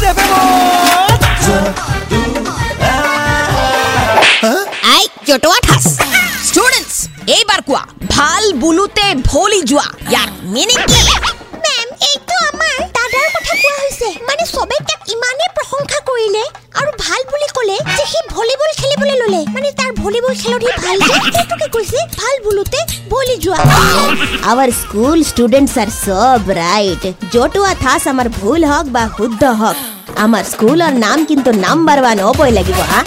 মেৰে আই জটোৱা ঠাচ ষ্টুডেণ্টছ এইবাৰ কোৱা ভাল বুলোতে ভলি যোৱা ইয়াৰ মিনিং কি মেম এইটো আমাৰ দাদাৰ কথা কোৱা হৈছে মানে চবে তাক ইমানেই ভলীবল খেলৰ ভাল তেওঁকে কৈছে ভাল ভুলতে বলি যোৱা। আৱাৰ স্কুল ষ্টুডেণ্টছ আৰ চব ৰাইট জটোৱা থাচ আমাৰ ভুল হওক বা শুদ্ধ হওক আমাৰ স্কুলৰ নাম কিন্তু নাম্বাৰ ওৱান হ'বই লাগিব হা।